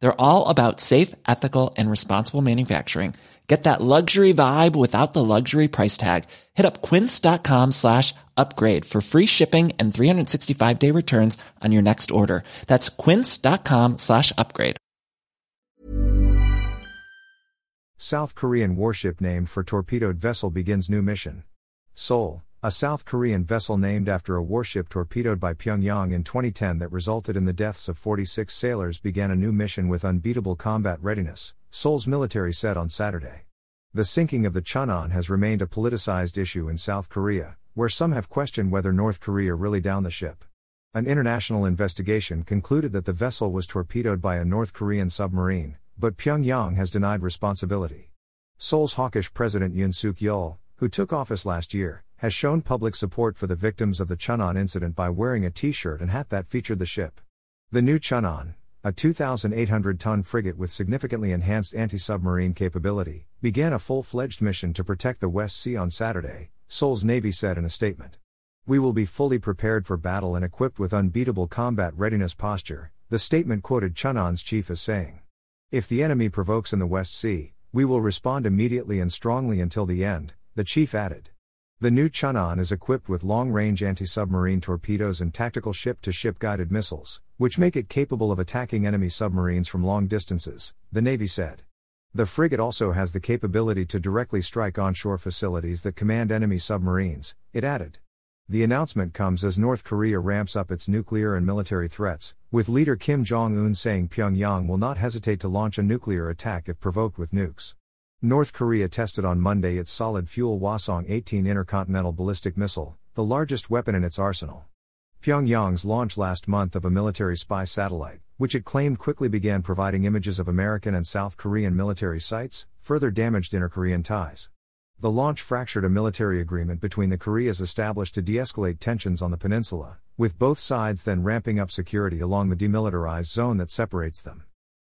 They're all about safe, ethical, and responsible manufacturing. Get that luxury vibe without the luxury price tag. Hit up quince.com slash upgrade for free shipping and 365 day returns on your next order. That's quince.com slash upgrade. South Korean warship named for torpedoed vessel begins new mission. Seoul, a South Korean vessel named after a warship torpedoed by Pyongyang in 2010 that resulted in the deaths of 46 sailors began a new mission with unbeatable combat readiness, Seoul's military said on Saturday. The sinking of the Cheonan has remained a politicized issue in South Korea, where some have questioned whether North Korea really downed the ship. An international investigation concluded that the vessel was torpedoed by a North Korean submarine, but Pyongyang has denied responsibility. Seoul's hawkish President Yoon Suk Yeol, who took office last year, has shown public support for the victims of the Cheonan incident by wearing a t shirt and hat that featured the ship. The new Cheonan, a 2,800 ton frigate with significantly enhanced anti submarine capability, began a full fledged mission to protect the West Sea on Saturday, Seoul's Navy said in a statement. We will be fully prepared for battle and equipped with unbeatable combat readiness posture, the statement quoted Cheonan's chief as saying. If the enemy provokes in the West Sea, we will respond immediately and strongly until the end, the chief added. The new Cheonan is equipped with long range anti submarine torpedoes and tactical ship to ship guided missiles, which make it capable of attacking enemy submarines from long distances, the Navy said. The frigate also has the capability to directly strike onshore facilities that command enemy submarines, it added. The announcement comes as North Korea ramps up its nuclear and military threats, with leader Kim Jong un saying Pyongyang will not hesitate to launch a nuclear attack if provoked with nukes. North Korea tested on Monday its solid fuel Hwasong 18 intercontinental ballistic missile, the largest weapon in its arsenal. Pyongyang's launch last month of a military spy satellite, which it claimed quickly began providing images of American and South Korean military sites, further damaged inter Korean ties. The launch fractured a military agreement between the Koreas established to de escalate tensions on the peninsula, with both sides then ramping up security along the demilitarized zone that separates them.